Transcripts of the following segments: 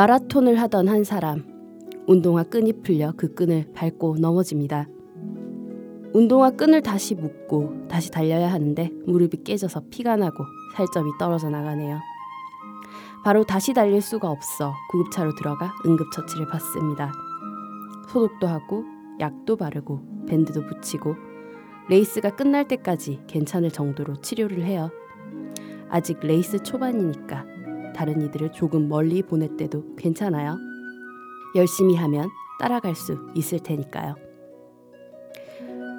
마라톤을 하던 한 사람. 운동화 끈이 풀려 그 끈을 밟고 넘어집니다. 운동화 끈을 다시 묶고 다시 달려야 하는데 무릎이 깨져서 피가 나고 살점이 떨어져 나가네요. 바로 다시 달릴 수가 없어 구급차로 들어가 응급처치를 받습니다. 소독도 하고 약도 바르고 밴드도 붙이고 레이스가 끝날 때까지 괜찮을 정도로 치료를 해요. 아직 레이스 초반이니까 다른 이들을 조금 멀리 보냈대도 괜찮아요. 열심히 하면 따라갈 수 있을 테니까요.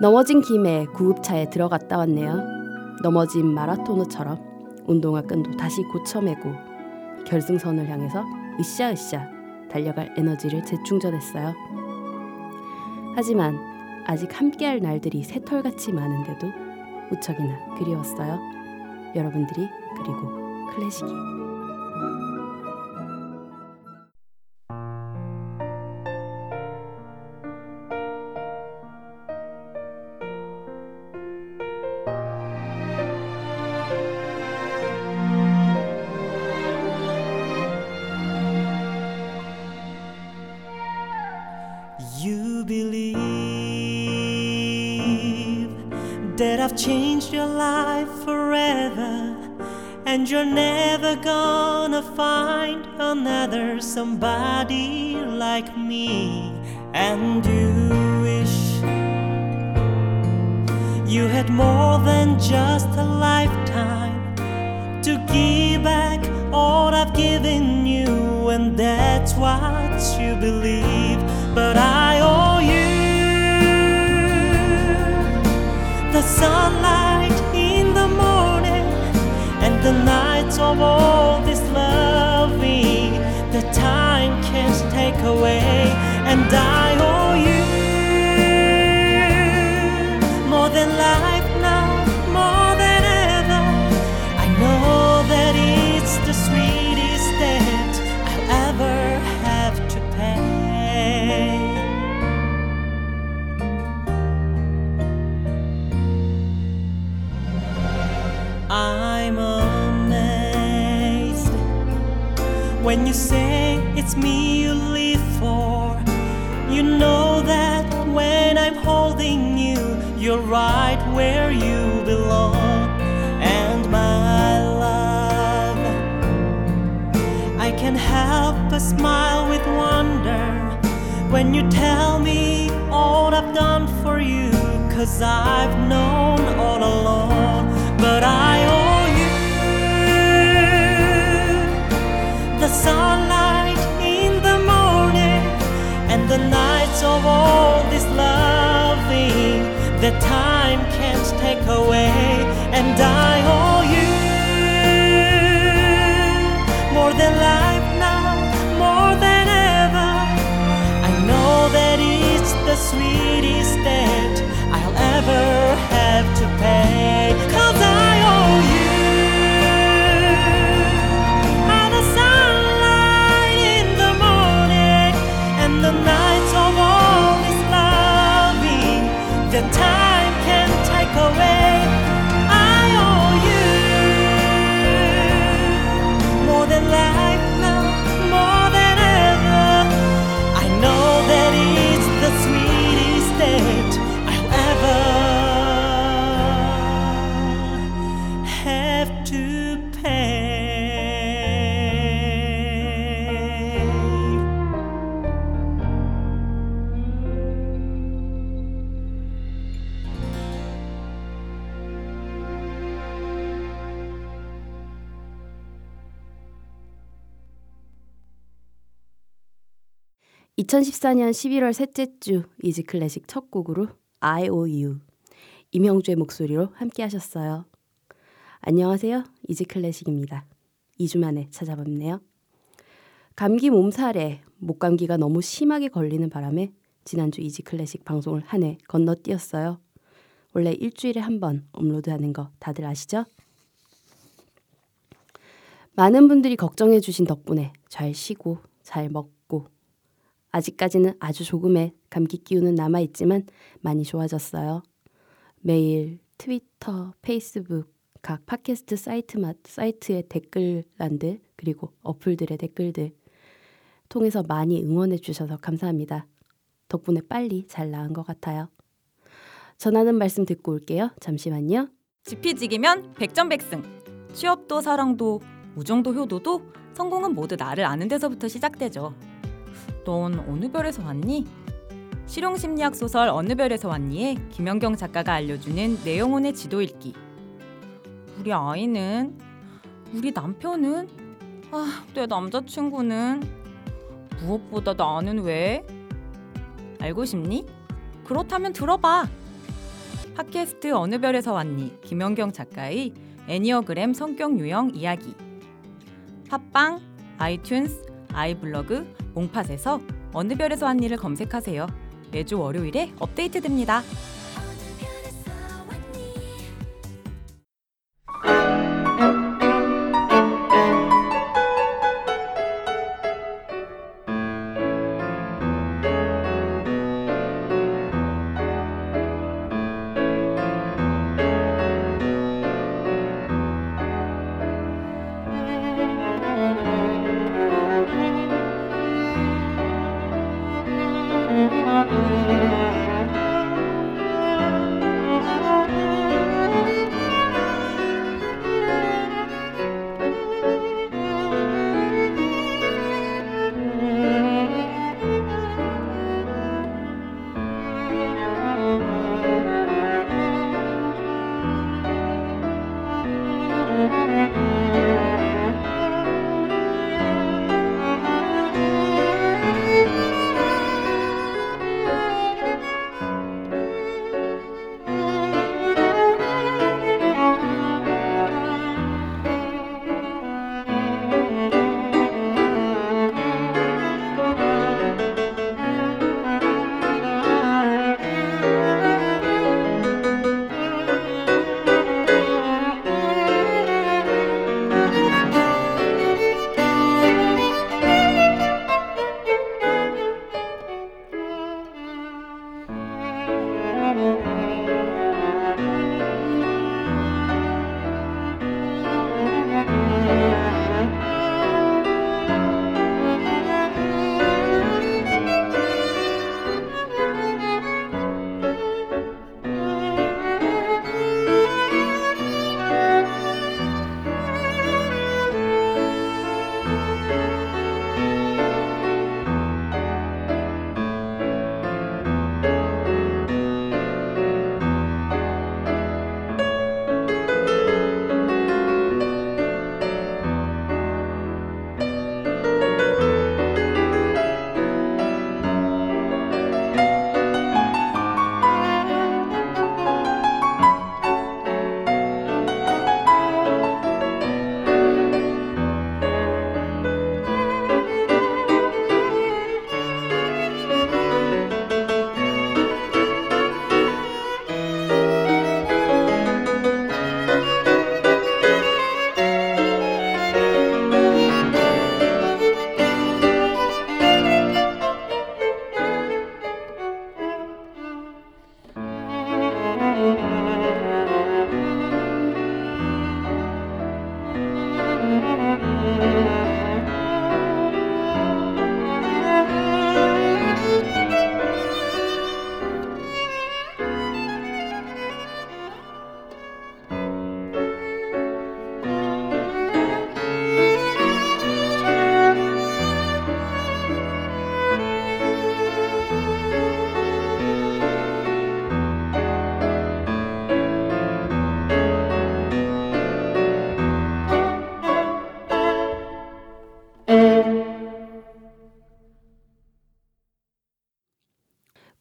넘어진 김에 구급차에 들어갔다 왔네요. 넘어진 마라토너처럼 운동화 끈도 다시 고쳐매고 결승선을 향해서 으쌰으쌰 달려갈 에너지를 재충전했어요. 하지만 아직 함께할 날들이 새털같이 많은데도 무척이나 그리웠어요. 여러분들이 그리고 클래식이. And you're never gonna find another somebody like me. And you wish you had more than just a lifetime to give back all I've given you, and that's what you believe. But I owe you the sunlight the of all this loving the time can't take away, and I owe you more than life (2014년 11월) 셋째 주 이지 클래식 첫 곡으로 I O U 임형주의 목소리로 함께 하셨어요. 안녕하세요. 이지 클래식입니다. 2주 만에 찾아뵙네요. 감기 몸살에 목감기가 너무 심하게 걸리는 바람에 지난주 이지 클래식 방송을 한 회 건너뛰었어요. 원래 일주일에 한 번 업로드하는 거 다들 아시죠? 많은 분들이 걱정해 주신 덕분에 잘 쉬고 잘 먹고 아직까지는 아주 조금의 감기 기운은 남아 있지만 많이 좋아졌어요. 매일 트위터, 페이스북, 각 팟캐스트 사이트 사이트의 댓글란들 그리고 어플들의 댓글들 통해서 많이 응원해 주셔서 감사합니다. 덕분에 빨리 잘 나은 것 같아요. 전하는 말씀 듣고 올게요. 잠시만요. 지피지기면 백전백승. 취업도 사랑도 우정도 효도도 성공은 모두 나를 아는 데서부터 시작되죠. 넌 어느 별에서 왔니? 실용심리학 소설 어느 별에서 왔니에 김연경 작가가 알려주는 내 영혼의 지도 읽기. 우리 아이는 우리 남편은 아, 내 남자친구는 무엇보다 나는 왜? 알고 싶니? 그렇다면 들어봐. 팟캐스트 어느 별에서 왔니? 김연경 작가의 애니어그램 성격 유형 이야기. 팟빵, 아이튠스, 아이블로그, 몽팟에서 어느 별에서 왔니를 검색하세요. 매주 월요일에 업데이트됩니다.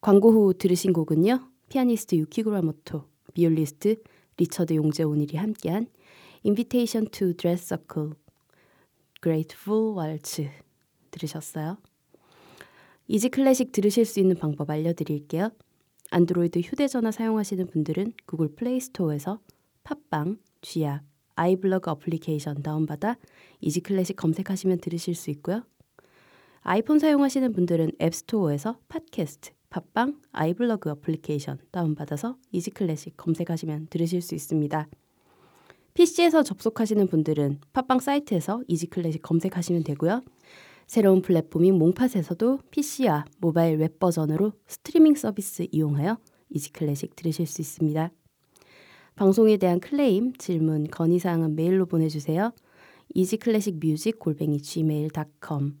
광고 후 들으신 곡은요. 피아니스트 유키 구라모토, 비올리스트 리처드 용재오닐이 함께한 Invitation to Dress Circle, Graceful Waltz 들으셨어요. 이지 클래식 들으실 수 있는 방법 알려드릴게요. 안드로이드 휴대전화 사용하시는 분들은 구글 플레이 스토어에서 팟빵, 쥐약, 아이블로그 어플리케이션 다운받아 이지 클래식 검색하시면 들으실 수 있고요. 아이폰 사용하시는 분들은 앱스토어에서 팟캐스트, 팟빵, 아이블로그 어플리케이션 다운받아서 이지클래식 검색하시면 들으실 수 있습니다. PC에서 접속하시는 분들은 팟빵 사이트에서 이지클래식 검색하시면 되고요. 새로운 플랫폼인 몽팟에서도 PC와 모바일 웹 버전으로 스트리밍 서비스 이용하여 이지 클래식 들으실 수 있습니다. 방송에 대한 클레임, 질문, 건의사항은 메일로 보내주세요. easyclassicmusic 골뱅이 gmail.com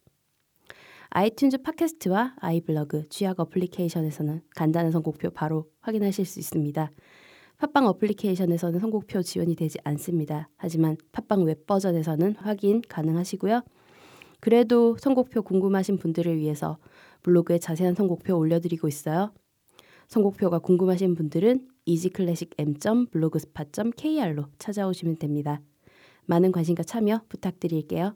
아이튠즈 팟캐스트와 아이블로그 쥐약 어플리케이션에서는 간단한 선곡표 바로 확인하실 수 있습니다. 팟빵 어플리케이션에서는 선곡표 지원이 되지 않습니다. 하지만 팟빵 웹 버전에서는 확인 가능하시고요. 그래도 선곡표 궁금하신 분들을 위해서 블로그에 자세한 선곡표 올려드리고 있어요. 선곡표가 궁금하신 분들은 easyclassicm.blogspot.kr로 찾아오시면 됩니다. 많은 관심과 참여 부탁드릴게요.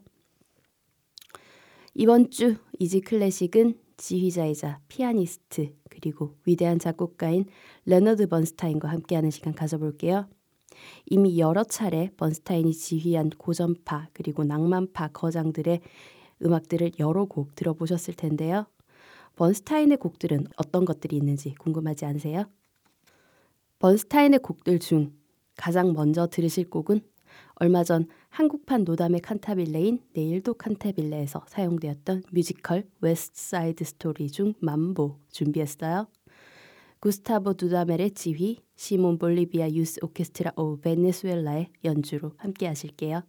이번 주 이지 클래식은 지휘자이자 피아니스트 그리고 위대한 작곡가인 레너드 번스타인과 함께하는 시간 가져볼게요. 이미 여러 차례 번스타인이 지휘한 고전파 그리고 낭만파 거장들의 음악들을 여러 곡 들어보셨을 텐데요. 번스타인의 곡들은 어떤 것들이 있는지 궁금하지 않으세요? 번스타인의 곡들 중 가장 먼저 들으실 곡은 얼마 전 한국판 노다메 칸타빌레인 내일도 칸타빌레에서 사용되었던 뮤지컬 웨스트 사이드 스토리 중 맘보 준비했어요. 구스타보 두다멜의 지휘, 시몬 볼리바르 Youth Orchestra of Venezuela의 연주로 함께 하실게요.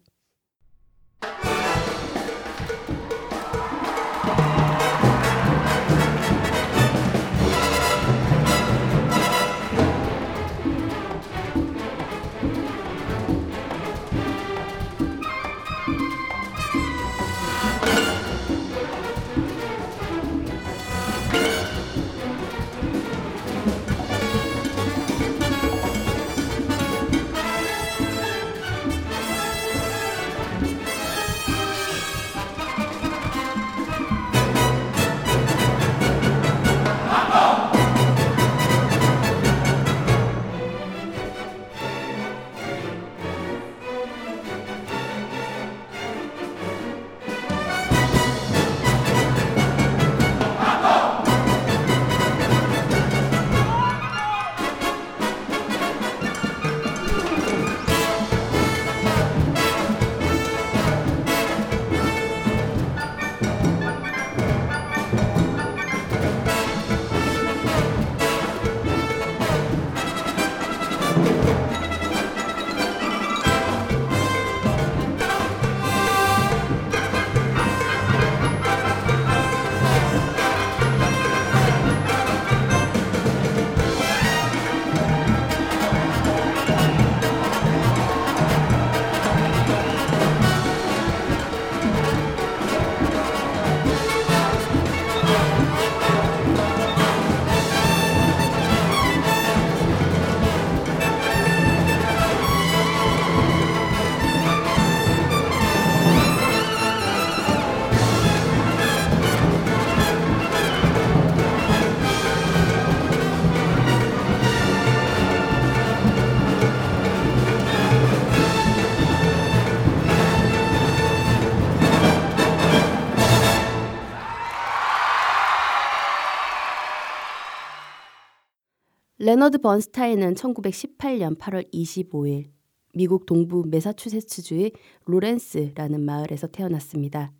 레너드 번스타인은 1918년 8월 25일 미국 동부 메사추세츠주의 로렌스라는 마을에서 태어났습니다.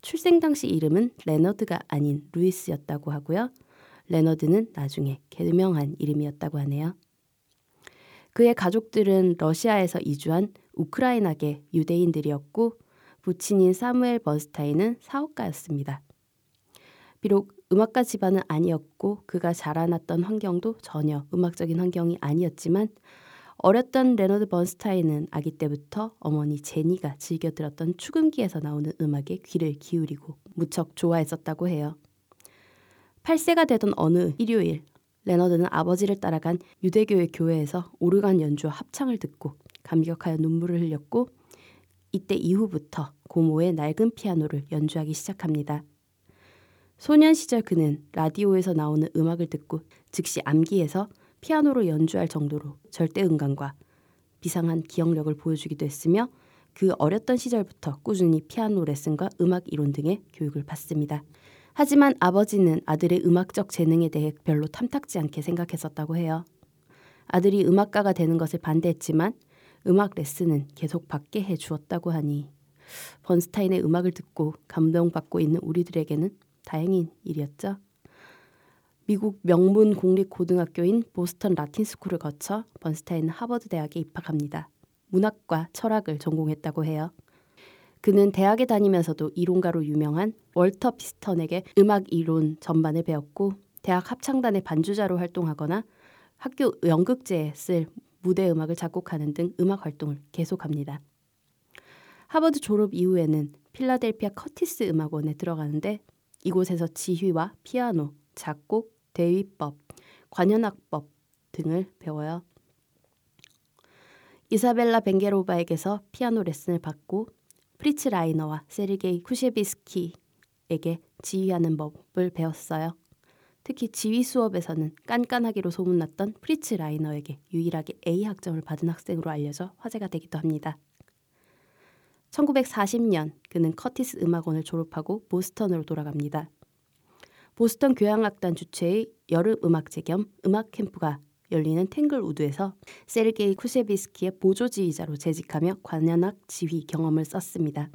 출생 당시 이름은 레너드가 아닌 루이스였다고 하고요. 레너드는 나중에 개명한 이름이었다고 하네요. 그의 가족들은 러시아에서 이주한 우크라이나계 유대인들이었고 부친인 사무엘 번스타인은 사업가였습니다. 비록 음악가 집안은 아니었고 그가 자라났던 환경도 전혀 음악적인 환경이 아니었지만 어렸던 레너드 번스타인은 아기 때부터 어머니 제니가 즐겨 들었던 축음기에서 나오는 음악에 귀를 기울이고 무척 좋아했었다고 해요. 8세가 되던 어느 일요일 레너드는 아버지를 따라간 유대교의 교회에서 오르간 연주와 합창을 듣고 감격하여 눈물을 흘렸고 이때 이후부터 고모의 낡은 피아노를 연주하기 시작합니다. 소년 시절 그는 라디오에서 나오는 음악을 듣고 즉시 암기해서 피아노로 연주할 정도로 절대 음감과 비상한 기억력을 보여주기도 했으며 그 어렸던 시절부터 꾸준히 피아노 레슨과 음악 이론 등의 교육을 받습니다. 하지만 아버지는 아들의 음악적 재능에 대해 별로 탐탁지 않게 생각했었다고 해요. 아들이 음악가가 되는 것을 반대했지만 음악 레슨은 계속 받게 해 주었다고 하니 번스타인의 음악을 듣고 감동받고 있는 우리들에게는 다행인 일이었죠. 미국 명문 공립 고등학교인 보스턴 라틴 스쿨을 거쳐 번스타인은 하버드 대학에 입학합니다. 문학과 철학을 전공했다고 해요. 그는 대학에 다니면서도 이론가로 유명한 월터 피스턴에게 음악 이론 전반을 배웠고 대학 합창단의 반주자로 활동하거나 학교 연극제에 쓸 무대 음악을 작곡하는 등 음악 활동을 계속합니다. 하버드 졸업 이후에는 필라델피아 커티스 음악원에 들어가는데 이곳에서 지휘와 피아노, 작곡, 대위법, 관현악법 등을 배워요. 이사벨라 벤게로바에게서 피아노 레슨을 받고 프리츠 라이너와 세르게이 쿠세비츠키에게 지휘하는 법을 배웠어요. 특히 지휘 수업에서는 깐깐하기로 소문났던 프리츠 라이너에게 유일하게 A 학점을 받은 학생으로 알려져 화제가 되기도 합니다. 1940년 그는 커티스 음악원을 졸업하고 보스턴으로 돌아갑니다. 보스턴 교향악단 주최의 여름 음악제 겸 음악 캠프가 열리는 탱글우드에서 세르게이 쿠셰비스키의 보조 지휘자로 재직하며 관현악 지휘 경험을 썼습니다.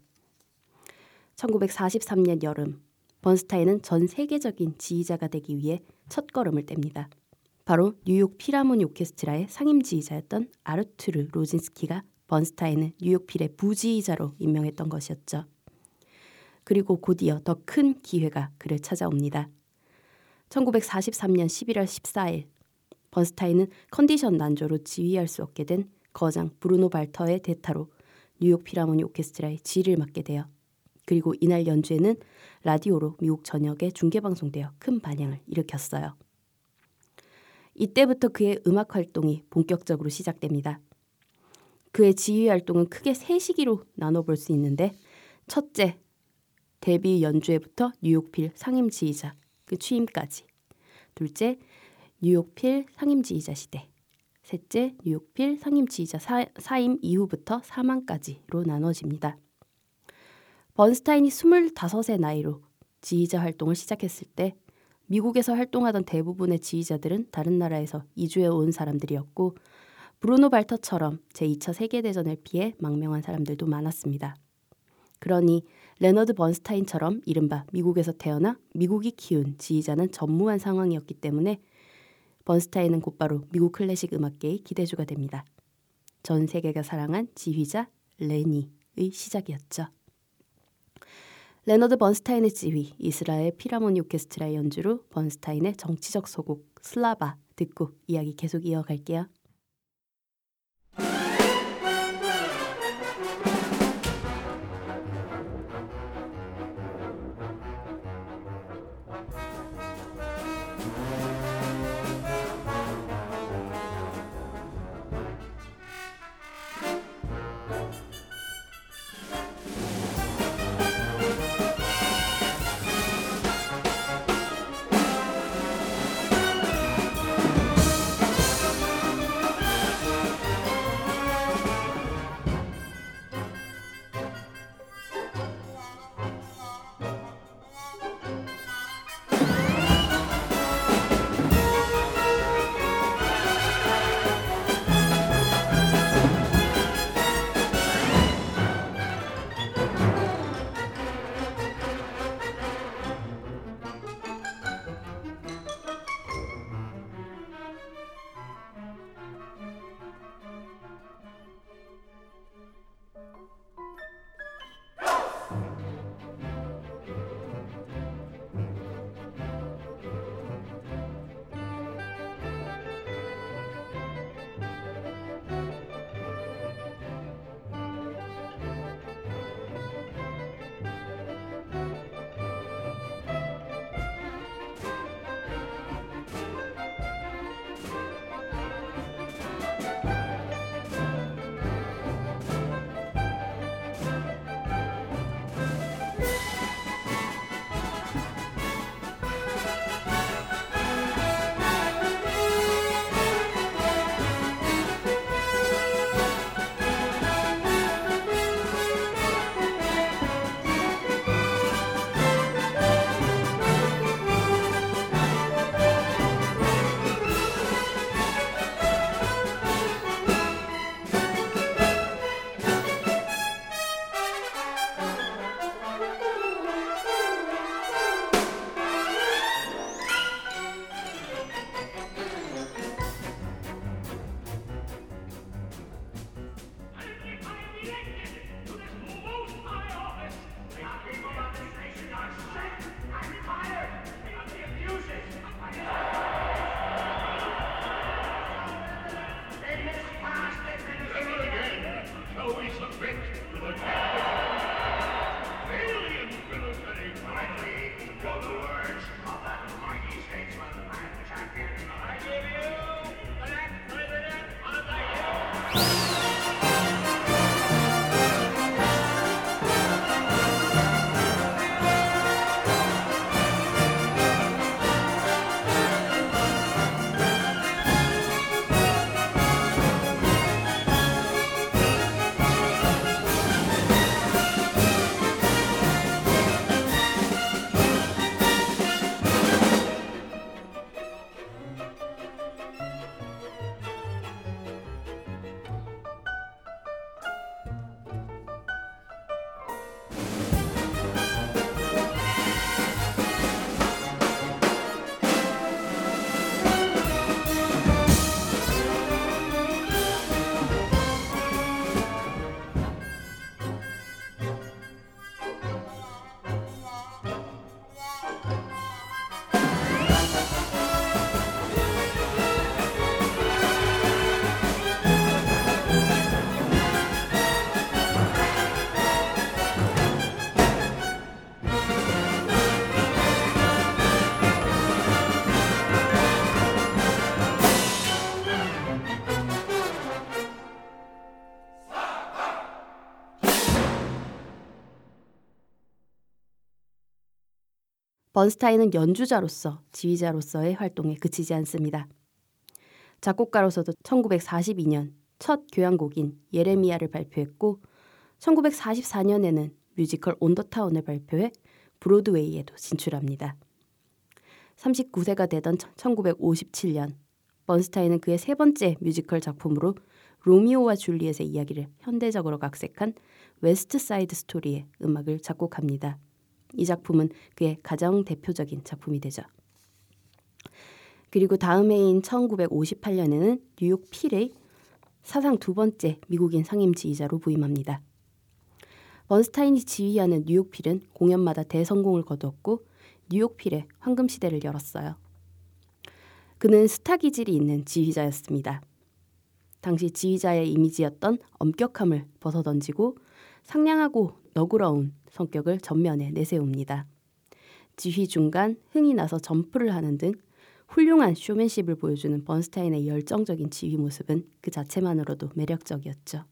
1943년 여름 번스타인은 전 세계적인 지휘자가 되기 위해 첫 걸음을 뗍니다. 바로 뉴욕 피라모니 오케스트라의 상임 지휘자였던 아르투르 로진스키가 번스타인을 뉴욕 필의 부지휘자로 임명했던 것이었죠. 그리고 곧이어 더 큰 기회가 그를 찾아옵니다. 1943년 11월 14일 번스타인은 컨디션 난조로 지휘할 수 없게 된 거장 브루노 발터의 대타로 뉴욕 피라모니 오케스트라의 지휘를 맡게 되어 그리고 이날 연주에는 라디오로 미국 전역에 중계방송되어 큰 반향을 일으켰어요. 이때부터 그의 음악 활동이 본격적으로 시작됩니다. 그의 지휘 활동은 크게 세 시기로 나눠볼 수 있는데 첫째, 데뷔 연주회부터 뉴욕필 상임 지휘자 그 취임까지. 둘째, 뉴욕필 상임 지휘자 시대. 셋째, 뉴욕필 상임 지휘자 사, 사임 이후부터 사망까지로 나눠집니다. 번스타인이 25의 나이로 지휘자 활동을 시작했을 때 미국에서 활동하던 대부분의 지휘자들은 다른 나라에서 이주해 온 사람들이었고 브루노 발터처럼 제2차 세계대전을 피해 망명한 사람들도 많았습니다. 그러니 레너드 번스타인처럼 이른바 미국에서 태어나 미국이 키운 지휘자는 전무한 상황이었기 때문에 번스타인은 곧바로 미국 클래식 음악계의 기대주가 됩니다. 전 세계가 사랑한 지휘자 레니의 시작이었죠. 레너드 번스타인의 지휘, 이스라엘 필하모닉 오케스트라의 연주로 번스타인의 정치적 서곡 슬라바 듣고 이야기 계속 이어갈게요. 번스타인은 연주자로서 지휘자로서의 활동에 그치지 않습니다. 작곡가로서도 1942년 첫 교향곡인 예레미야를 발표했고 1944년에는 뮤지컬 온더타운을 발표해 브로드웨이에도 진출합니다. 39세가 되던 1957년 번스타인은 그의 세 번째 뮤지컬 작품으로 로미오와 줄리엣의 이야기를 현대적으로 각색한 웨스트 사이드 스토리의 음악을 작곡합니다. 이 작품은 그의 가장 대표적인 작품이 되죠. 그리고 다음 해인 1958년에는 뉴욕 필의 사상 두 번째 미국인 상임 지휘자로 부임합니다. 번스타인이 지휘하는 뉴욕 필은 공연마다 대성공을 거두었고 뉴욕 필의 황금 시대를 열었어요. 그는 스타 기질이 있는 지휘자였습니다. 당시 지휘자의 이미지였던 엄격함을 벗어던지고 상냥하고 너그러운 성격을 전면에 내세웁니다. 지휘 중간 흥이 나서 점프를 하는 등 훌륭한 쇼맨십을 보여주는 번스타인의 열정적인 지휘 모습은 그 자체만으로도 매력적이었죠.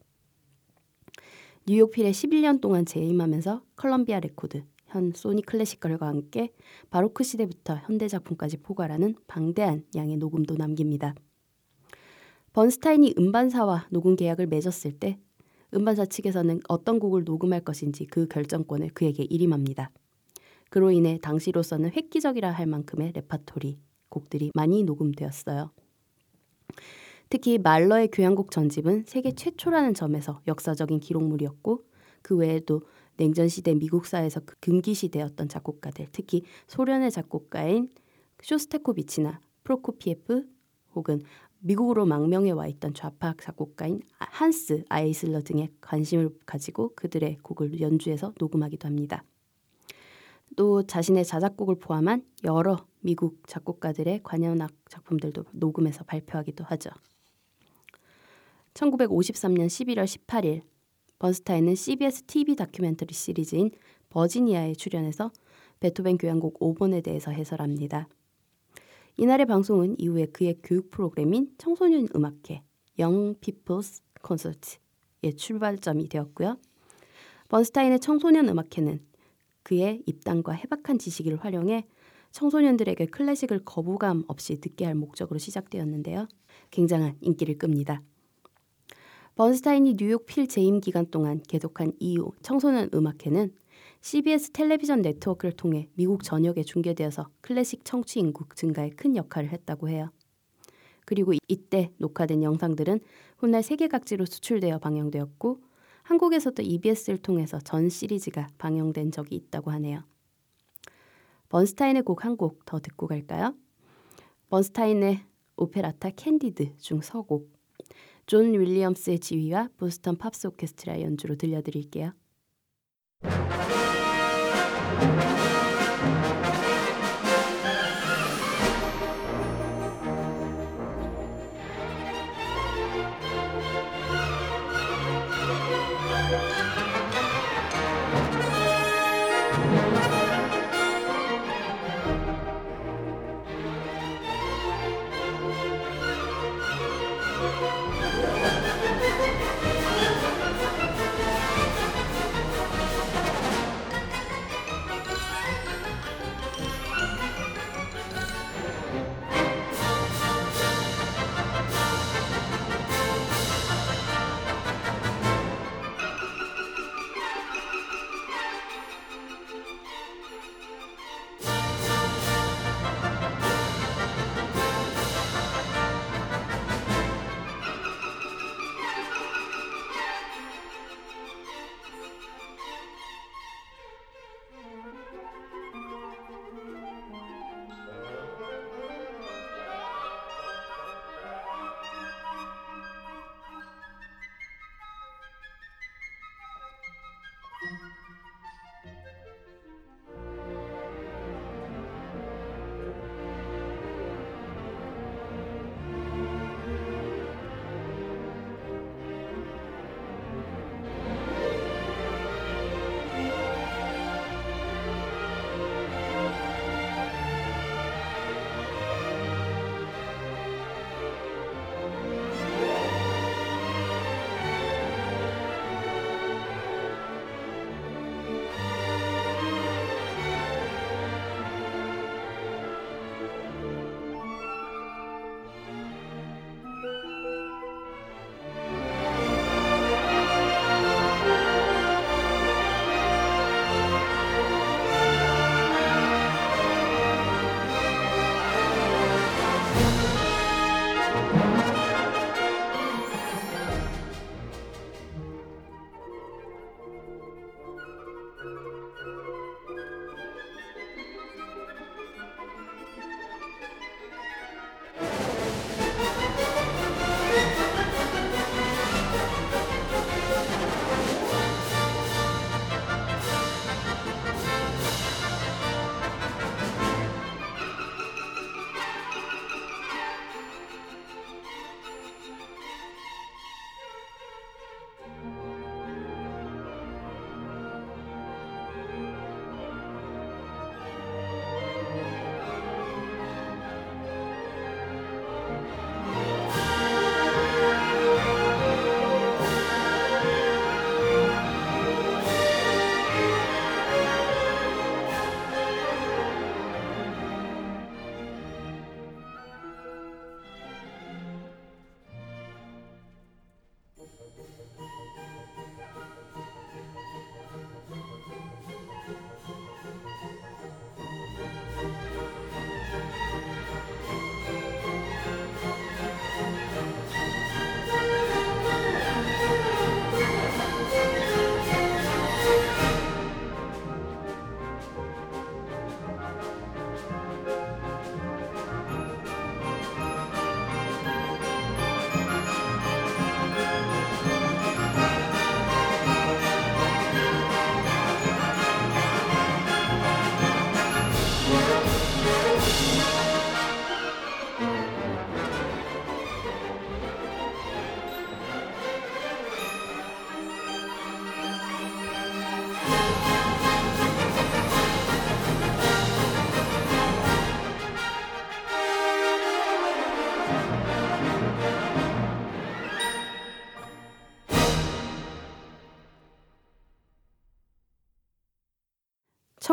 뉴욕 필에 11년 동안 재임하면서 컬럼비아 레코드, 현 소니 클래시컬과 함께 바로크 시대부터 현대 작품까지 포괄하는 방대한 양의 녹음도 남깁니다. 번스타인이 음반사와 녹음 계약을 맺었을 때 음반사 측에서는 어떤 곡을 녹음할 것인지 그 결정권을 그에게 일임합니다. 그로 인해 당시로서는 획기적이라 할 만큼의 레퍼토리 곡들이 많이 녹음되었어요. 특히 말러의 교향곡 전집은 세계 최초라는 점에서 역사적인 기록물이었고 그 외에도 냉전 시대 미국사에서 그 금기시되었던 작곡가들, 특히 소련의 작곡가인 쇼스타코비치나 프로코피에프 혹은 미국으로 망명해 와 있던 좌파 작곡가인 한스 아이슬러 등의 관심을 가지고 그들의 곡을 연주해서 녹음하기도 합니다. 또 자신의 자작곡을 포함한 여러 미국 작곡가들의 관현악 작품들도 녹음해서 발표하기도 하죠. 1953년 11월 18일 번스타인은 CBS TV 다큐멘터리 시리즈인 버지니아에 출연해서 베토벤 교향곡 5번에 대해서 해설합니다. 이날의 방송은 이후에 그의 교육 프로그램인 청소년 음악회 Young People's Concert의 출발점이 되었고요. 번스타인의 청소년 음악회는 그의 입담과 해박한 지식을 활용해 청소년들에게 클래식을 거부감 없이 듣게 할 목적으로 시작되었는데요. 굉장한 인기를 끕니다. 번스타인이 뉴욕 필 재임 기간 동안 계속한 이후 청소년 음악회는 CBS 텔레비전 네트워크를 통해 미국 전역에 중계되어서 클래식 청취 인구 증가에 큰 역할을 했다고 해요. 그리고 이때 녹화된 영상들은 훗날 세계 각지로 수출되어 방영되었고 한국에서도 EBS를 통해서 전 시리즈가 방영된 적이 있다고 하네요. 번스타인의 곡 한 곡 더 듣고 갈까요? 번스타인의 오페레타 캔디드 중 서곡 존 윌리엄스의 지휘와 보스턴 팝스 오케스트라 연주로 들려드릴게요.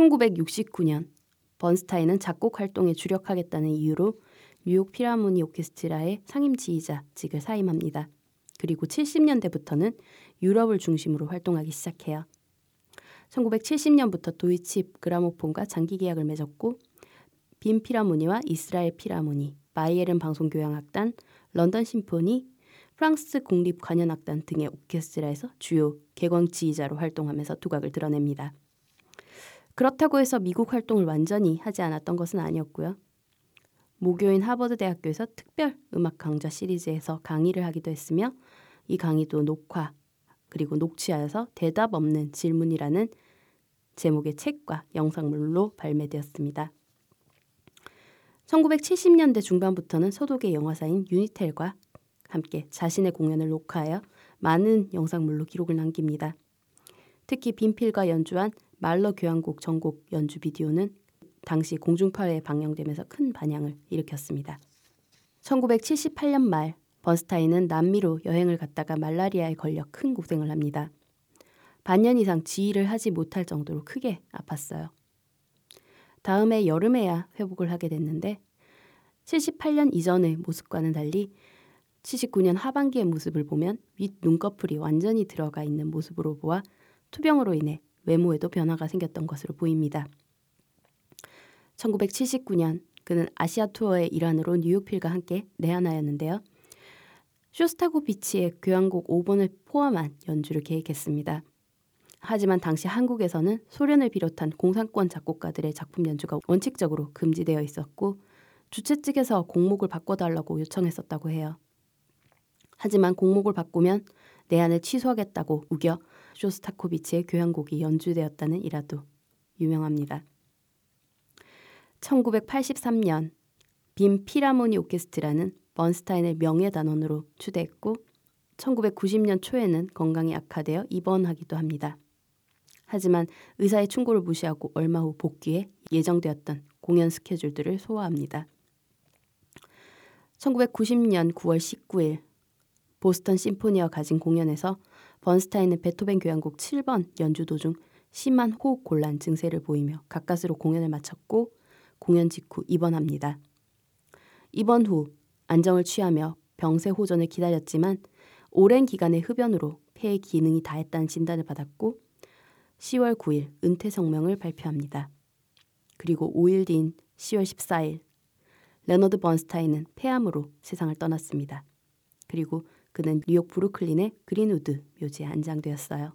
1969년 번스타인은 작곡 활동에 주력하겠다는 이유로 뉴욕 피라모니 오케스트라의 상임 지휘자 직을 사임합니다. 그리고 70년대부터는 유럽을 중심으로 활동하기 시작해요. 1970년부터 도이치 그라모폰과 장기 계약을 맺었고 빈 피라모니와 이스라엘 피라모니, 바이에른 방송교향악단, 런던 심포니, 프랑스 국립 관현악단 등의 오케스트라에서 주요 개광 지휘자로 활동하면서 두각을 드러냅니다. 그렇다고 해서 미국 활동을 완전히 하지 않았던 것은 아니었고요. 모교인 하버드 대학교에서 특별 음악 강좌 시리즈에서 강의를 하기도 했으며 이 강의도 녹화 그리고 녹취하여서 대답 없는 질문이라는 제목의 책과 영상물로 발매되었습니다. 1970년대 중반부터는 서독의 영화사인 유니텔과 함께 자신의 공연을 녹화하여 많은 영상물로 기록을 남깁니다. 특히 빈필과 연주한 말러 교향곡 전곡 연주 비디오는 당시 공중파에 방영되면서 큰 반향을 일으켰습니다. 1978년 말 번스타인은 남미로 여행을 갔다가 말라리아에 걸려 큰 고생을 합니다. 반년 이상 지휘를 하지 못할 정도로 크게 아팠어요. 다음해 여름에야 회복을 하게 됐는데 78년 이전의 모습과는 달리 79년 하반기의 모습을 보면 윗 눈꺼풀이 완전히 들어가 있는 모습으로 보아 투병으로 인해 외모에도 변화가 생겼던 것으로 보입니다. 1979년 그는 아시아 투어의 일환으로 뉴욕필과 함께 내한하였는데요. 쇼스타고 비치의 교향곡 5번을 포함한 연주를 계획했습니다. 하지만 당시 한국에서는 소련을 비롯한 공산권 작곡가들의 작품 연주가 원칙적으로 금지되어 있었고 주최 측에서 곡목을 바꿔달라고 요청했었다고 해요. 하지만 곡목을 바꾸면 내한을 취소하겠다고 우겨 쇼스타코비치의 교향곡이 연주되었다는 일화도 유명합니다. 1983년 빔 피라모니 오케스트라는 번스타인의 명예단원으로 추대했고 1990년 초에는 건강이 악화되어 입원하기도 합니다. 하지만 의사의 충고를 무시하고 얼마 후 복귀해 예정되었던 공연 스케줄들을 소화합니다. 1990년 9월 19일 보스턴 심포니와 가진 공연에서 번스타인은 베토벤 교향곡 7번 연주 도중 심한 호흡 곤란 증세를 보이며 가까스로 공연을 마쳤고 공연 직후 입원합니다. 입원 후 안정을 취하며 병세 호전을 기다렸지만 오랜 기간의 흡연으로 폐의 기능이 다했다는 진단을 받았고 10월 9일 은퇴 성명을 발표합니다. 그리고 5일 뒤인 10월 14일 레너드 번스타인은 폐암으로 세상을 떠났습니다. 그리고 그는 뉴욕 브루클린의 그린우드 묘지에 안장되었어요.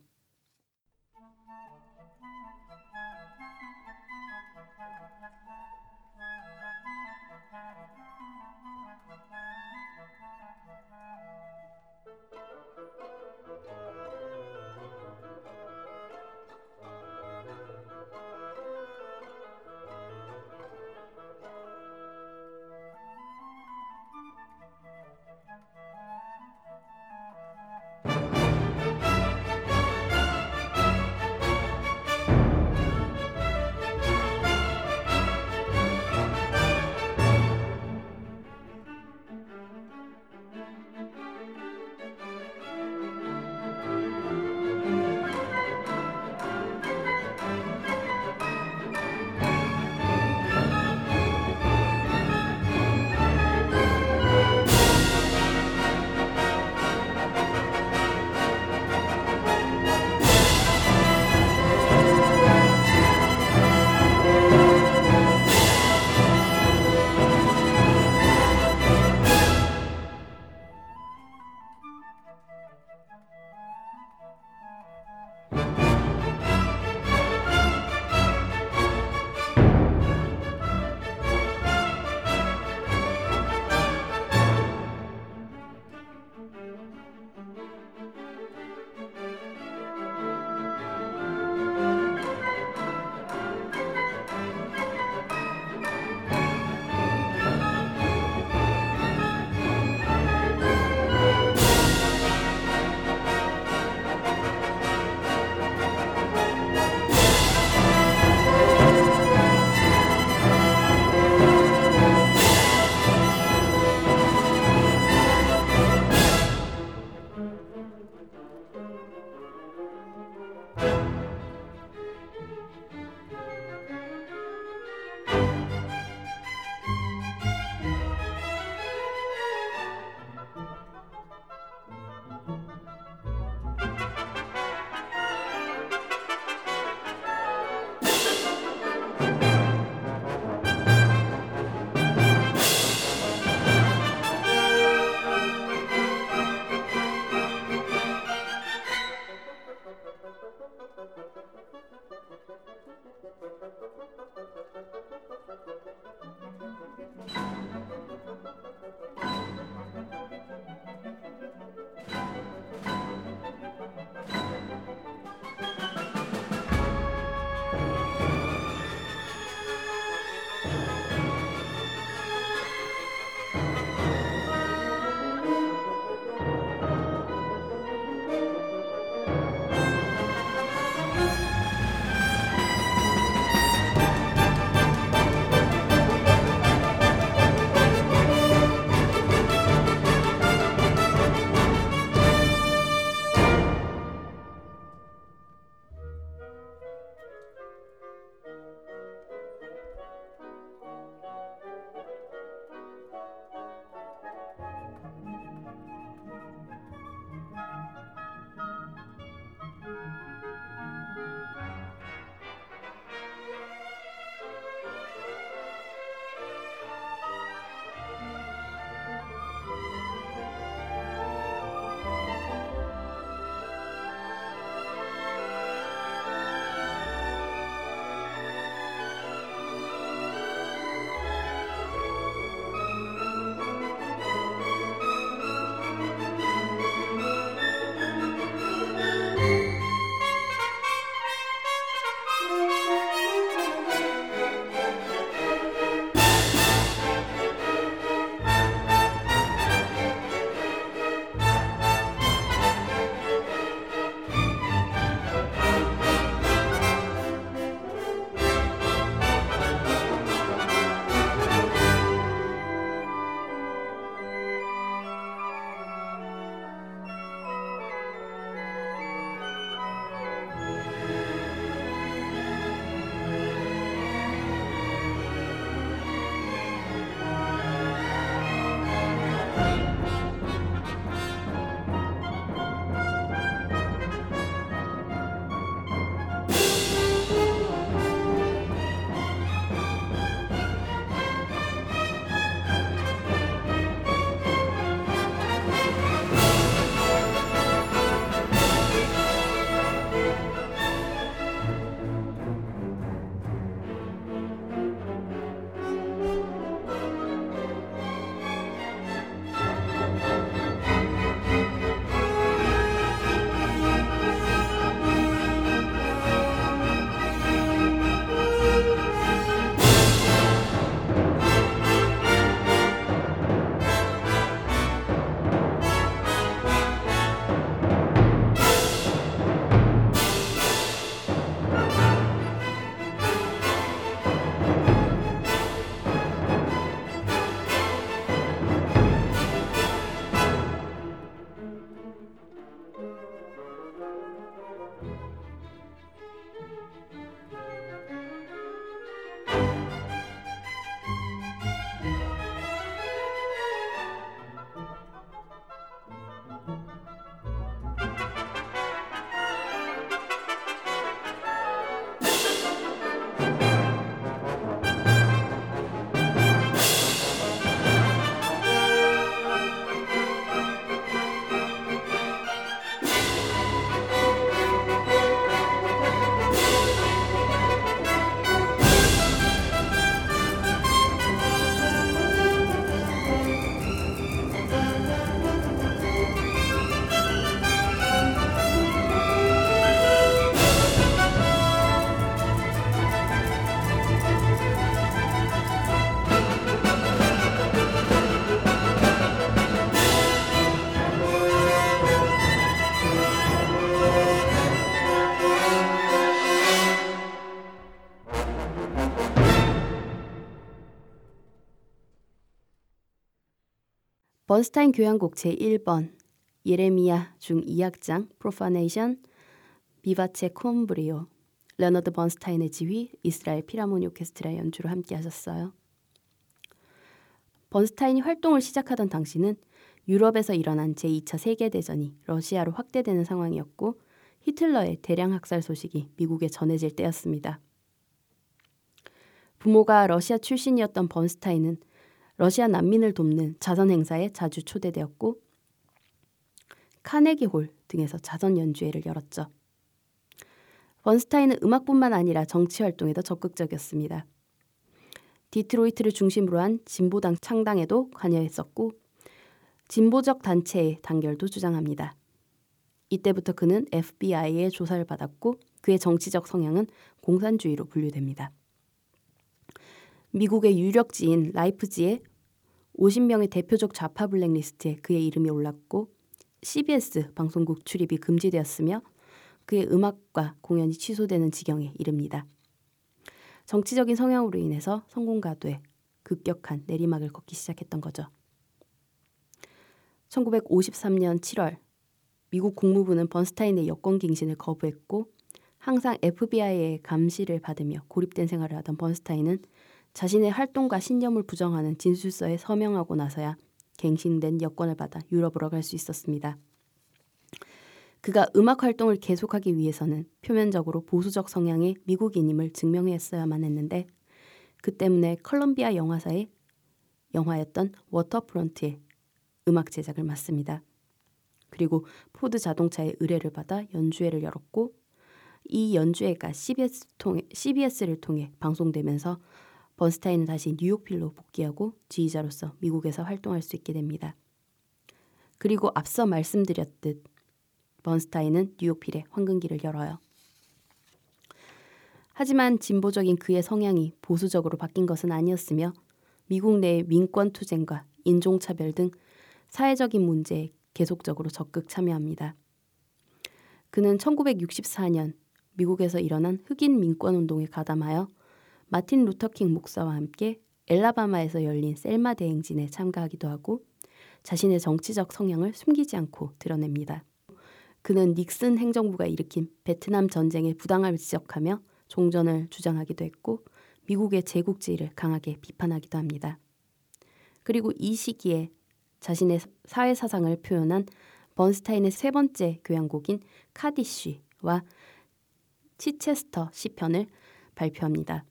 번스타인 교향곡 제1번 예레미야 중 2악장 Profanation Vivace con brio 레너드 번스타인의 지휘 이스라엘 필하모닉 오케스트라 연주로 함께 하셨어요. 번스타인이 활동을 시작하던 당시는 유럽에서 일어난 제2차 세계대전이 러시아로 확대되는 상황이었고 히틀러의 대량 학살 소식이 미국에 전해질 때였습니다. 부모가 러시아 출신이었던 번스타인은 러시아 난민을 돕는 자선 행사에 자주 초대되었고 카네기 홀 등에서 자선 연주회를 열었죠. 번스타인은 음악뿐만 아니라 정치 활동에도 적극적이었습니다. 디트로이트를 중심으로 한 진보당 창당에도 관여했었고 진보적 단체의 단결도 주장합니다. 이때부터 그는 FBI의 조사를 받았고 그의 정치적 성향은 공산주의로 분류됩니다. 미국의 유력지인 라이프지의 50명의 대표적 좌파 블랙리스트에 그의 이름이 올랐고 CBS 방송국 출입이 금지되었으며 그의 음악과 공연이 취소되는 지경에 이릅니다. 정치적인 성향으로 인해서 성공가도에 급격한 내리막을 걷기 시작했던 거죠. 1953년 7월 미국 국무부는 번스타인의 여권 갱신을 거부했고 항상 FBI의 감시를 받으며 고립된 생활을 하던 번스타인은 자신의 활동과 신념을 부정하는 진술서에 서명하고 나서야 갱신된 여권을 받아 유럽으로 갈 수 있었습니다. 그가 음악 활동을 계속하기 위해서는 표면적으로 보수적 성향의 미국인임을 증명했어야만 했는데 그 때문에 컬럼비아 영화사의 영화였던 워터프론트의 음악 제작을 맡습니다. 그리고 포드 자동차의 의뢰를 받아 연주회를 열었고 이 연주회가 CBS 통해, CBS를 통해 방송되면서 번스타인은 다시 뉴욕필로 복귀하고 지휘자로서 미국에서 활동할 수 있게 됩니다. 그리고 앞서 말씀드렸듯 번스타인은 뉴욕필의 황금기를 열어요. 하지만 진보적인 그의 성향이 보수적으로 바뀐 것은 아니었으며 미국 내의 민권 투쟁과 인종차별 등 사회적인 문제에 계속적으로 적극 참여합니다. 그는 1964년 미국에서 일어난 흑인 민권 운동에 가담하여 마틴 루터킹 목사와 함께 엘라바마에서 열린 셀마 대행진에 참가하기도 하고 자신의 정치적 성향을 숨기지 않고 드러냅니다. 그는 닉슨 행정부가 일으킨 베트남 전쟁의 부당함을 지적하며 종전을 주장하기도 했고 미국의 제국주의를 강하게 비판하기도 합니다. 그리고 이 시기에 자신의 사회 사상을 표현한 번스타인의 세 번째 교향곡인 카디쉬와 치체스터 시편을 발표합니다.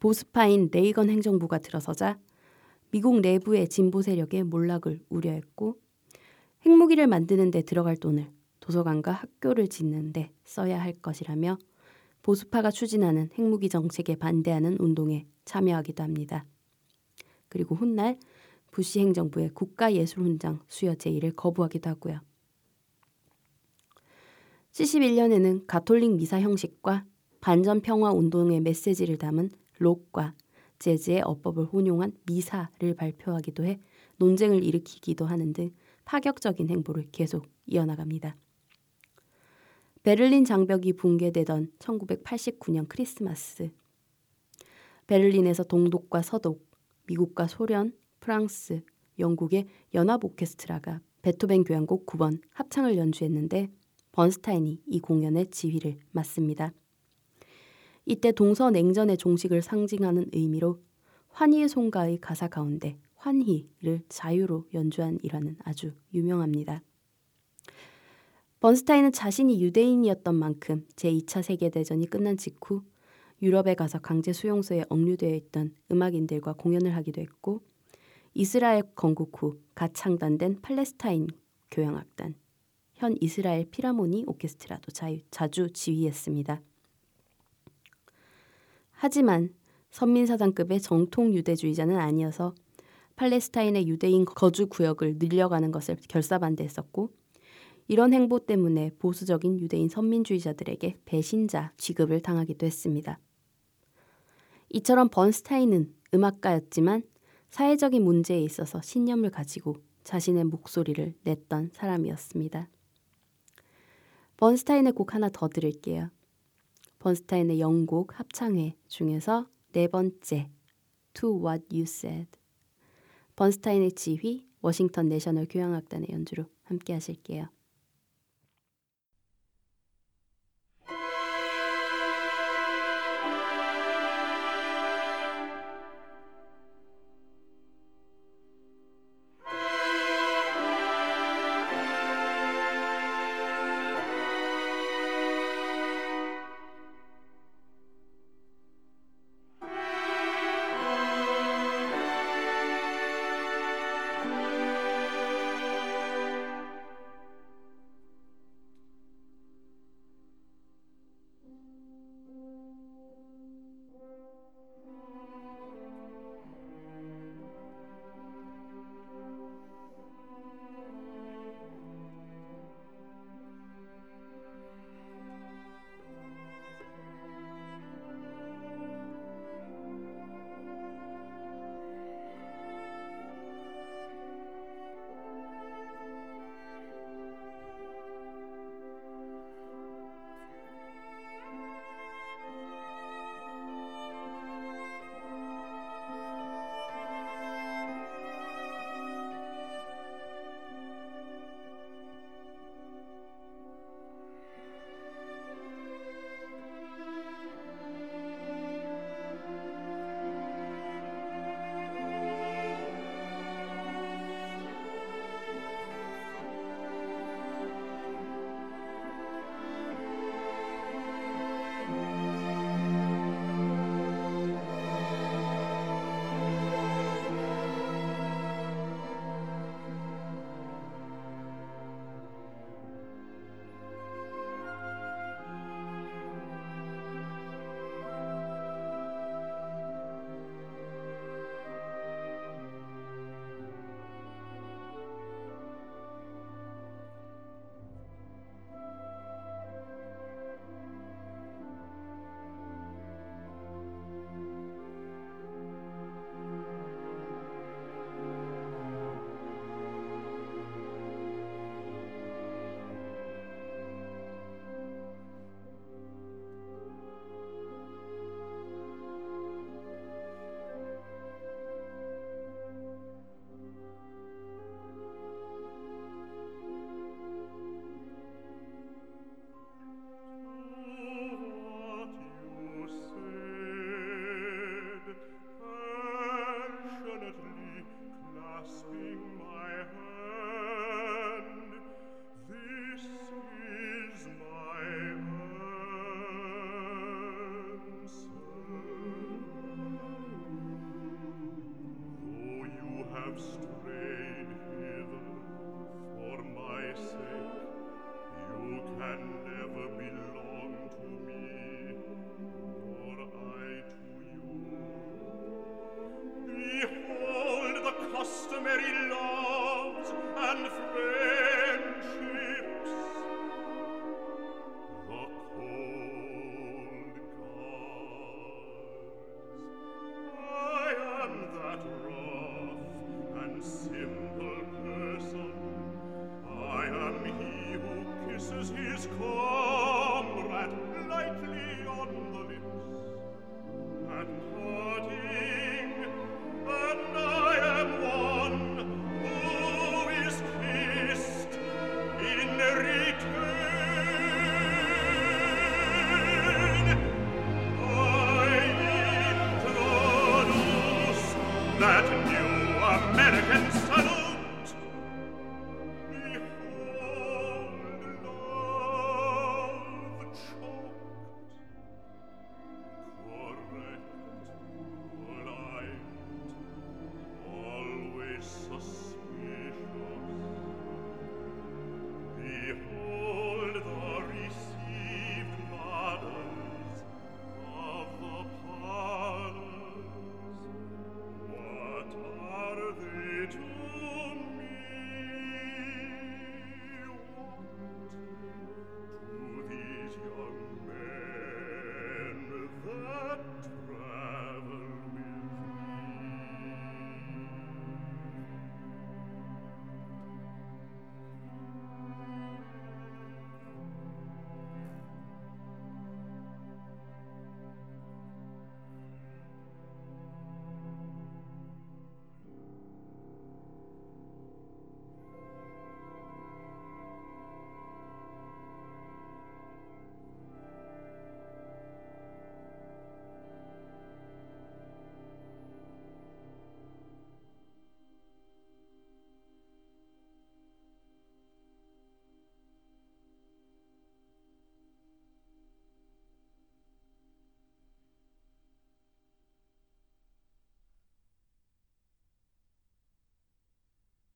보스파인 레이건 행정부가 들어서자 미국 내부의 진보 세력의 몰락을 우려했고 핵무기를 만드는 데 들어갈 돈을 도서관과 학교를 짓는 데 써야 할 것이라며 보수파가 추진하는 핵무기 정책에 반대하는 운동에 참여하기도 합니다. 그리고 훗날 부시 행정부의 국가예술훈장 수여 제의를 거부하기도 하고요. 71년에는 가톨릭 미사 형식과 반전평화 운동의 메시지를 담은 록과 재즈의 어법을 혼용한 미사를 발표하기도 해 논쟁을 일으키기도 하는 등 파격적인 행보를 계속 이어나갑니다. 베를린 장벽이 붕괴되던 1989년 크리스마스 베를린에서 동독과 서독, 미국과 소련, 프랑스, 영국의 연합 오케스트라가 베토벤 교향곡 9번 합창을 연주했는데 번스타인이 이 공연의 지휘를 맡습니다. 이때 동서 냉전의 종식을 상징하는 의미로 환희의 송가의 가사 가운데 환희를 자유로 연주한 일화는 아주 유명합니다. 번스타인은 자신이 유대인이었던 만큼 제2차 세계대전이 끝난 직후 유럽에 가서 강제 수용소에 억류되어 있던 음악인들과 공연을 하기도 했고 이스라엘 건국 후 갓 창단된 팔레스타인 교향악단 현 이스라엘 피라모니 오케스트라도 자주 지휘했습니다. 하지만 선민사단급의 정통 유대주의자는 아니어서 팔레스타인의 유대인 거주 구역을 늘려가는 것을 결사반대했었고 이런 행보 때문에 보수적인 유대인 선민주의자들에게 배신자 취급을 당하기도 했습니다. 이처럼 번스타인은 음악가였지만 사회적인 문제에 있어서 신념을 가지고 자신의 목소리를 냈던 사람이었습니다. 번스타인의 곡 하나 더 들을게요. 번스타인의 영곡 합창회 중에서 네 번째 To What You Said 번스타인의 지휘, 워싱턴 내셔널 교향악단의 연주로 함께 하실게요.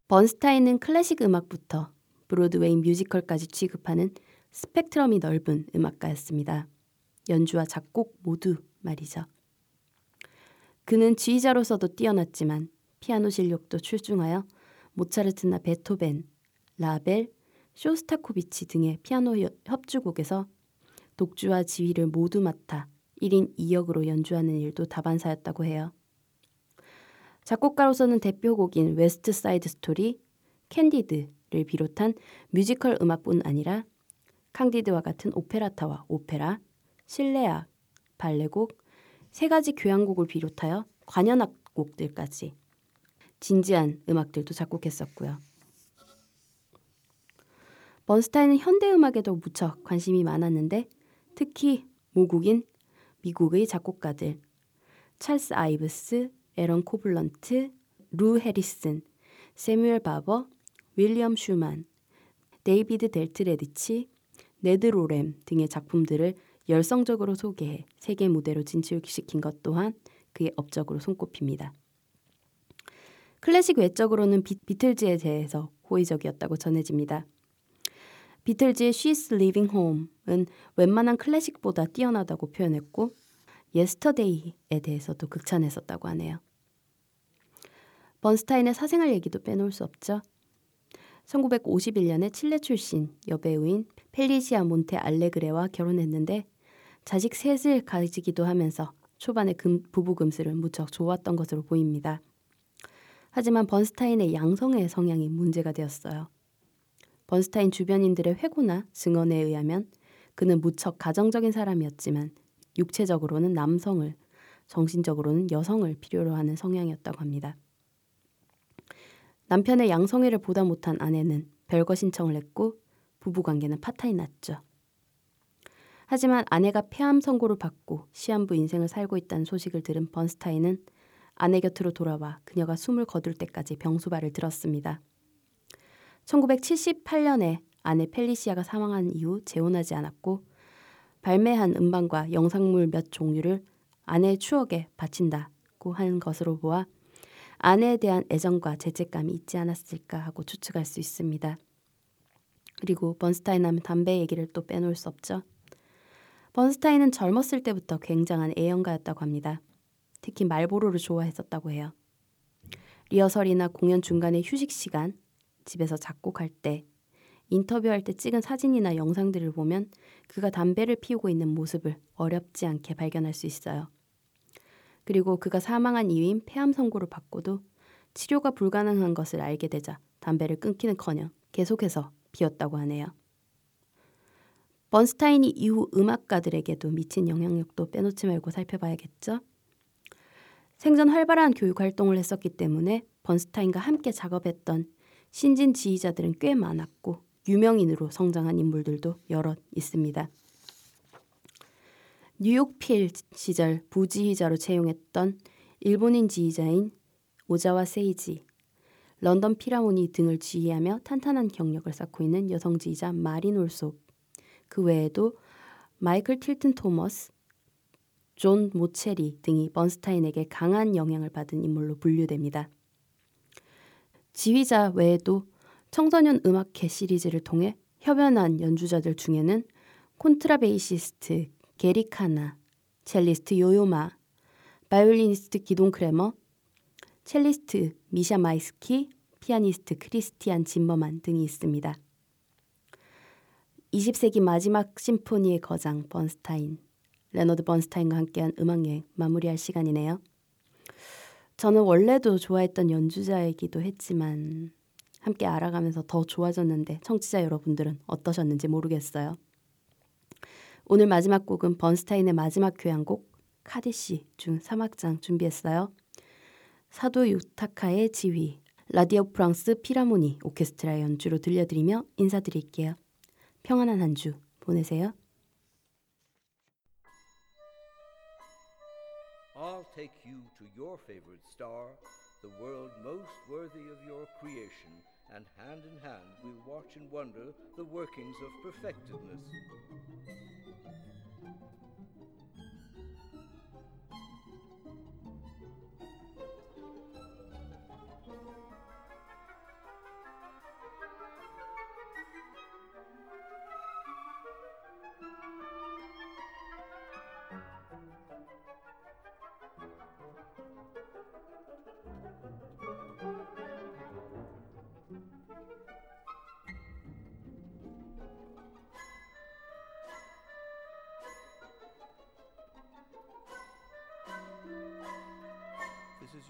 번스타인은 클래식 음악부터 브로드웨이 뮤지컬까지 취급하는 스펙트럼이 넓은 음악가였습니다. 연주와 작곡 모두 말이죠. 그는 지휘자로서도 뛰어났지만 피아노 실력도 출중하여 모차르트나 베토벤, 라벨, 쇼스타코비치 등의 피아노 협주곡에서 독주와 지휘를 모두 맡아 1인 2역으로 연주하는 일도 다반사였다고 해요. 작곡가로서는 대표곡인 웨스트 사이드 스토리, 캔디드를 비롯한 뮤지컬 음악뿐 아니라 캉디드와 같은 오페레타와 오페라, 실내악, 발레곡, 세 가지 교향곡을 비롯하여 관현악 곡들까지 진지한 음악들도 작곡했었고요. 번스타인은 현대 음악에도 무척 관심이 많았는데 특히 모국인 미국의 작곡가들 찰스 아이브스, 에런 코플런드, 루 해리슨, 새뮤얼 바버, 윌리엄 슈만, 데이비드 델트레디치, 네드 로렘 등의 작품들을 열성적으로 소개해 세계 무대로 진출시킨 것 또한 그의 업적으로 손꼽힙니다. 클래식 외적으로는 비, 비틀즈에 대해서 호의적이었다고 전해집니다. 비틀즈의 She's Leaving Home은 웬만한 클래식보다 뛰어나다고 표현했고 예스터데이에 대해서도 극찬했었다고 하네요. 번스타인의 사생활 얘기도 빼놓을 수 없죠. 1951년에 칠레 출신 여배우인 펠리시아 몬테 알레그레와 결혼했는데 자식 셋을 가지기도 하면서 초반에 금, 부부 금슬은 무척 좋았던 것으로 보입니다. 하지만 번스타인의 양성애 성향이 문제가 되었어요. 번스타인 주변인들의 회고나 증언에 의하면 그는 무척 가정적인 사람이었지만 육체적으로는 남성을, 정신적으로는 여성을 필요로 하는 성향이었다고 합니다. 남편의 양성애를 보다 못한 아내는 별거 신청을 했고 부부 관계는 파탄이 났죠. 하지만 아내가 폐암 선고를 받고 시한부 인생을 살고 있다는 소식을 들은 번스타인은 아내 곁으로 돌아와 그녀가 숨을 거둘 때까지 병수발을 들었습니다. 1978년에 아내 펠리시아가 사망한 이후 재혼하지 않았고 발매한 음반과 영상물 몇 종류를 아내의 추억에 바친다고 한 것으로 보아 아내에 대한 애정과 죄책감이 있지 않았을까 하고 추측할 수 있습니다. 그리고 번스타인 하면 담배 얘기를 또 빼놓을 수 없죠. 번스타인은 젊었을 때부터 굉장한 애연가였다고 합니다. 특히 말보로를 좋아했었다고 해요. 리허설이나 공연 중간에 휴식 시간, 집에서 작곡할 때, 인터뷰할 때 찍은 사진이나 영상들을 보면 그가 담배를 피우고 있는 모습을 어렵지 않게 발견할 수 있어요. 그리고 그가 사망한 이유인 폐암 선고를 받고도 치료가 불가능한 것을 알게 되자 담배를 끊기는커녕 계속해서 피웠다고 하네요. 번스타인이 이후 음악가들에게도 미친 영향력도 빼놓지 말고 살펴봐야겠죠? 생전 활발한 교육 활동을 했었기 때문에 번스타인과 함께 작업했던 신진 지휘자들은 꽤 많았고 유명인으로 성장한 인물들도 여럿 있습니다. 뉴욕 필 시절 부지휘자로 채용했던 일본인 지휘자인 오자와 세이지, 런던 피라모니 등을 지휘하며 탄탄한 경력을 쌓고 있는 여성 지휘자 마린 올속, 그 외에도 마이클 틸튼 토머스, 존 모체리 등이 번스타인에게 강한 영향을 받은 인물로 분류됩니다. 지휘자 외에도 청소년 음악회 시리즈를 통해 협연한 연주자들 중에는 콘트라베이시스트 게리 카나, 첼리스트 요요마, 바이올리니스트 기돈 크레머, 첼리스트 미샤 마이스키, 피아니스트 크리스티안 짐버만 등이 있습니다. 20세기 마지막 심포니의 거장 번스타인, 레너드 번스타인과 함께한 음악여행 마무리할 시간이네요. 저는 원래도 좋아했던 연주자이기도 했지만 함께 알아가면서 더 좋아졌는데 청취자 여러분들은 어떠셨는지 모르겠어요. 오늘 마지막 곡은 번스타인의 마지막 교향곡 카디시 중 3악장 준비했어요. 사도 유타카의 지휘, 라디오 프랑스 필하모니 오케스트라 연주로 들려드리며 인사드릴게요. 평안한 한 주 보내세요. I'll take you to your favorite star, the world most worthy of your creation, and hand in hand we'll watch and wonder the workings of perfectedness.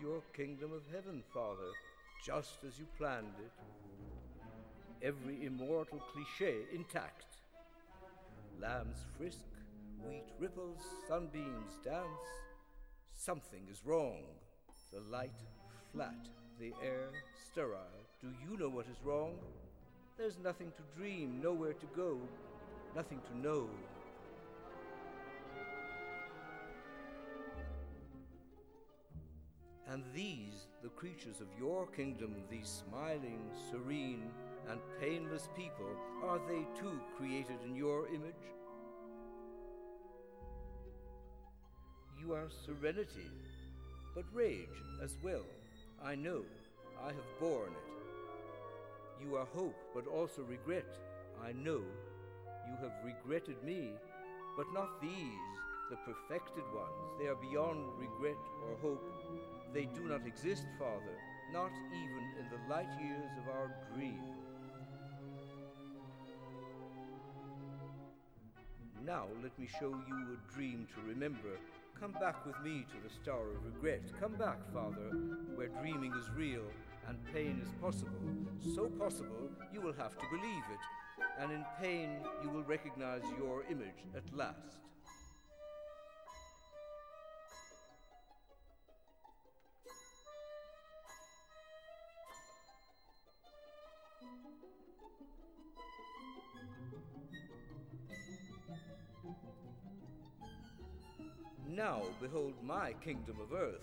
Your kingdom of heaven, Father, just as you planned it. Every immortal cliche intact. Lambs frisk, wheat ripples, sunbeams dance. Something is wrong. The light flat, the air sterile. Do you know what is wrong? There's nothing to dream, nowhere to go, nothing to know. And these, the creatures of your kingdom, these smiling, serene, and painless people, are they too created in your image? You are serenity, but rage as well. I know, I have borne it. You are hope, but also regret. I know, you have regretted me, but not these, the perfected ones. They are beyond regret or hope. They do not exist, Father, not even in the light years of our dream. Now let me show you a dream to remember. Come back with me to the Star of Regret. Come back, Father, where dreaming is real and pain is possible. So possible, you will have to believe it. And in pain, you will recognize your image at last. Behold my kingdom of earth,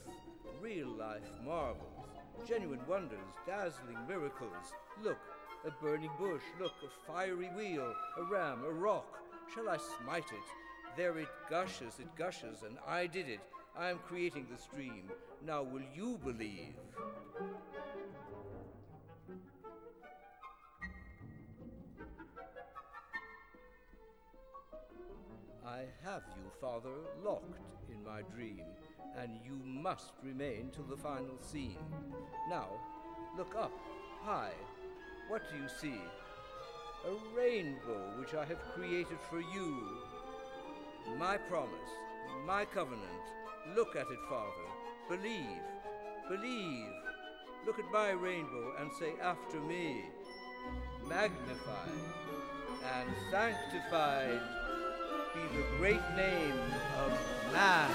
real life marvels, genuine wonders, dazzling miracles. Look, a burning bush, look, a fiery wheel, a ram, a rock. Shall I smite it? There it gushes, it gushes, and I did it. I am creating the stream. Now will you believe? I have you, Father, locked my dream, and you must remain till the final scene. Now, look up, high. What do you see? A rainbow which I have created for you. My promise, my covenant. Look at it, Father. Believe, believe. Look at my rainbow and say after me, magnified and sanctified be the great name of man.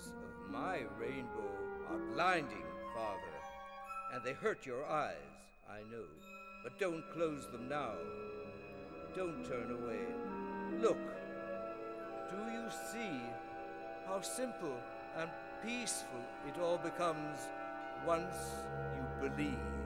Colors of my rainbow are blinding, Father, and they hurt your eyes, I know. But don't close them now. Don't turn away. Look. Do you see how simple and peaceful it all becomes once you believe?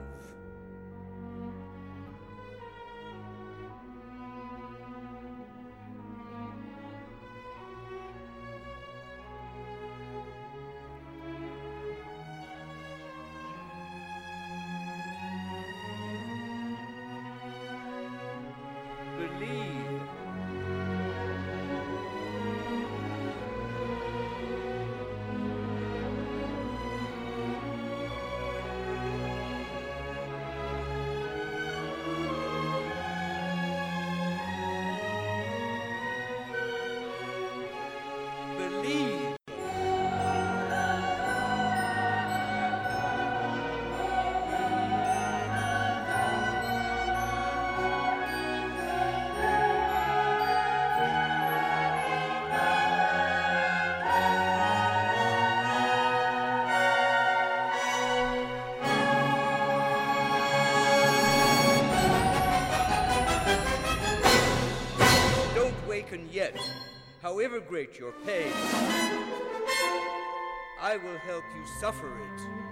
Great your pain. I will help you suffer it.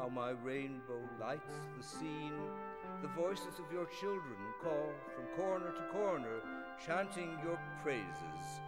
How my rainbow lights the scene. The voices of your children call from corner to corner, chanting your praises.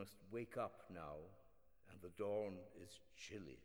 Must wake up now, and the dawn is chilly.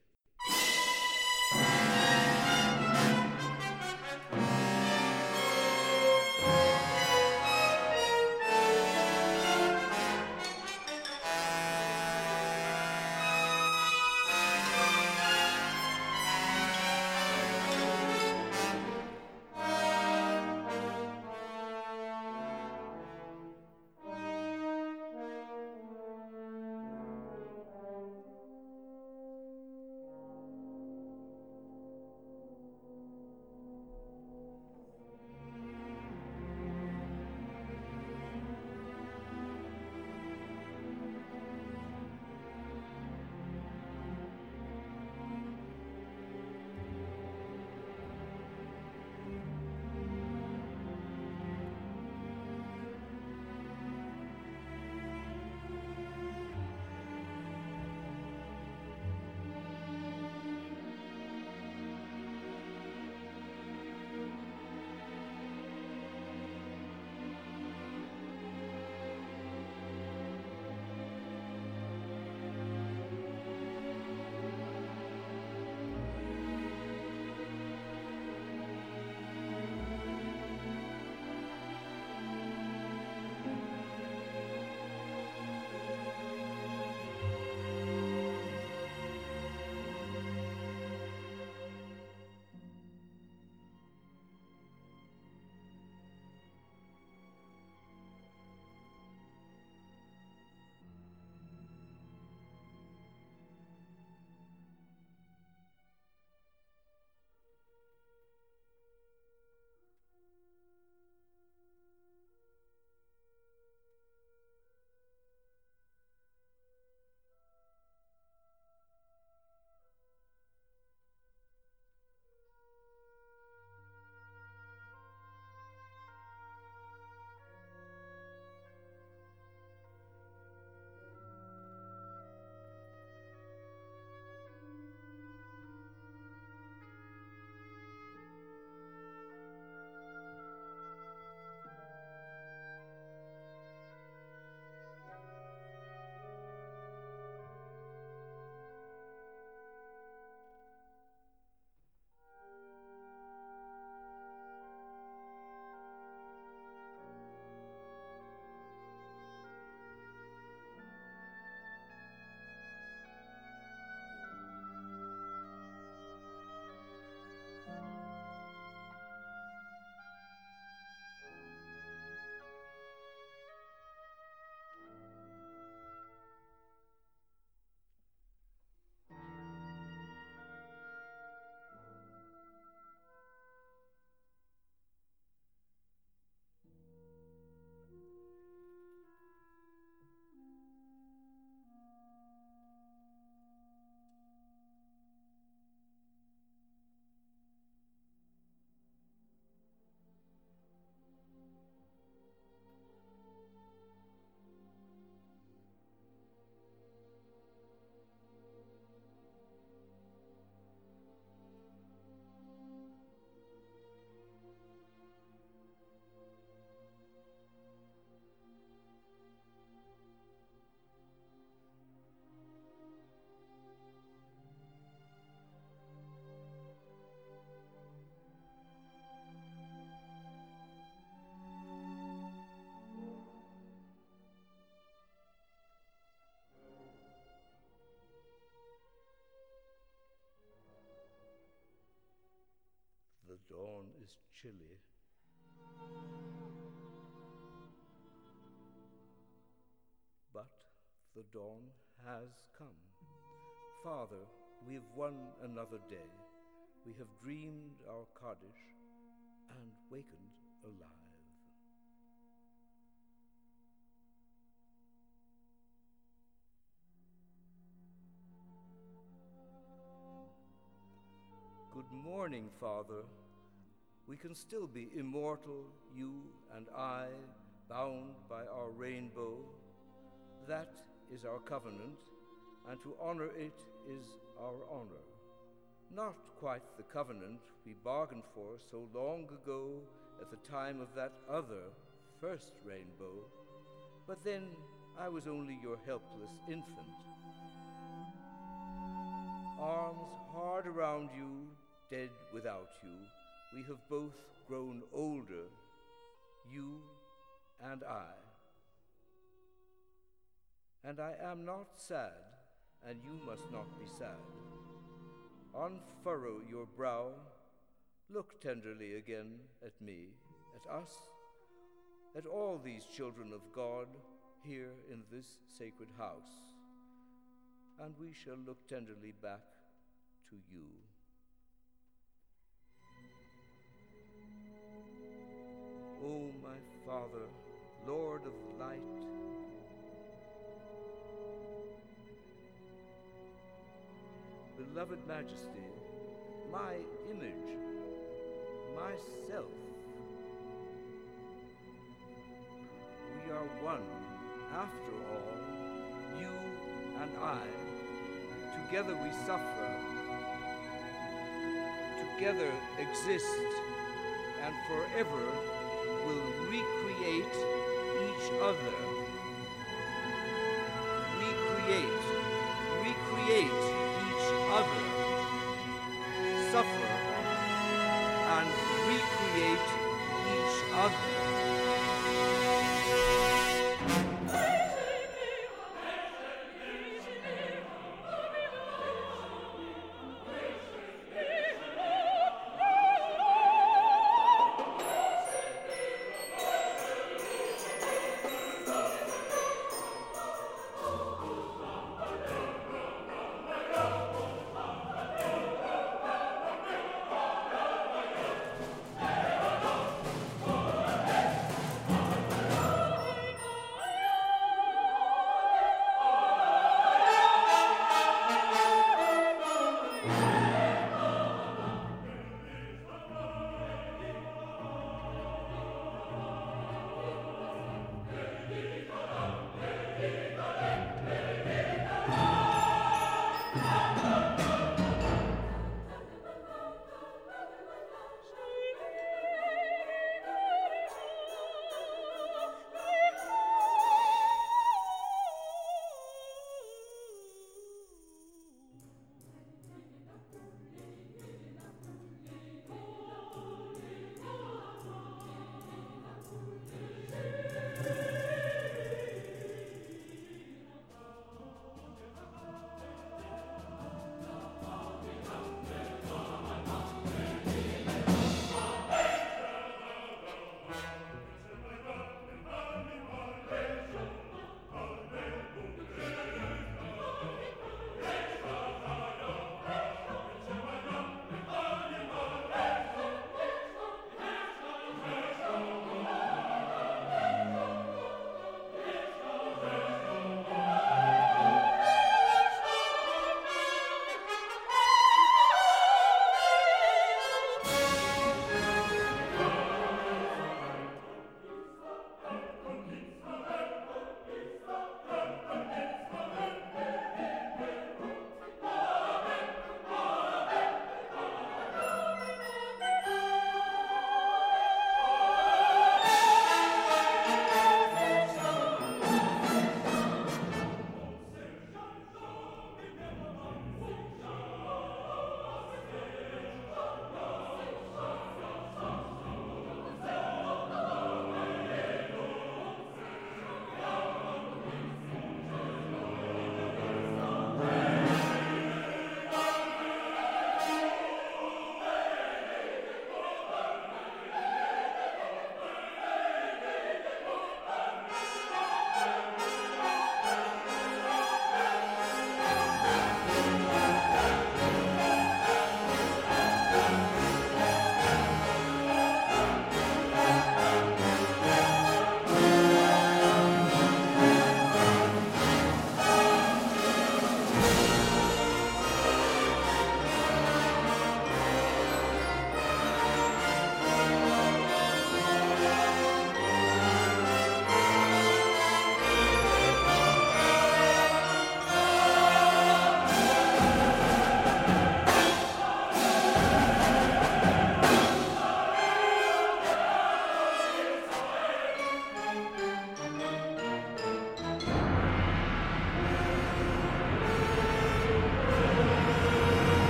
Dawn is chilly. But the dawn has come. Father, we have won another day. We have dreamed our Kaddish and wakened alive. Good morning, Father. We can still be immortal, you and I, bound by our rainbow. That is our covenant, and to honor it is our honor. Not quite the covenant we bargained for so long ago at the time of that other first rainbow, but then I was only your helpless infant. Arms hard around you, dead without you, we have both grown older, you and I. And I am not sad, and you must not be sad. Unfurrow your brow, look tenderly again at me, at us, at all these children of God here in this sacred house, and we shall look tenderly back to you. O my Father, Lord of light, beloved Majesty, my image, myself. We are one, after all, you and I. Together we suffer, together exist, and forever will recreate each other. Recreate, recreate each other. Suffer and recreate each other.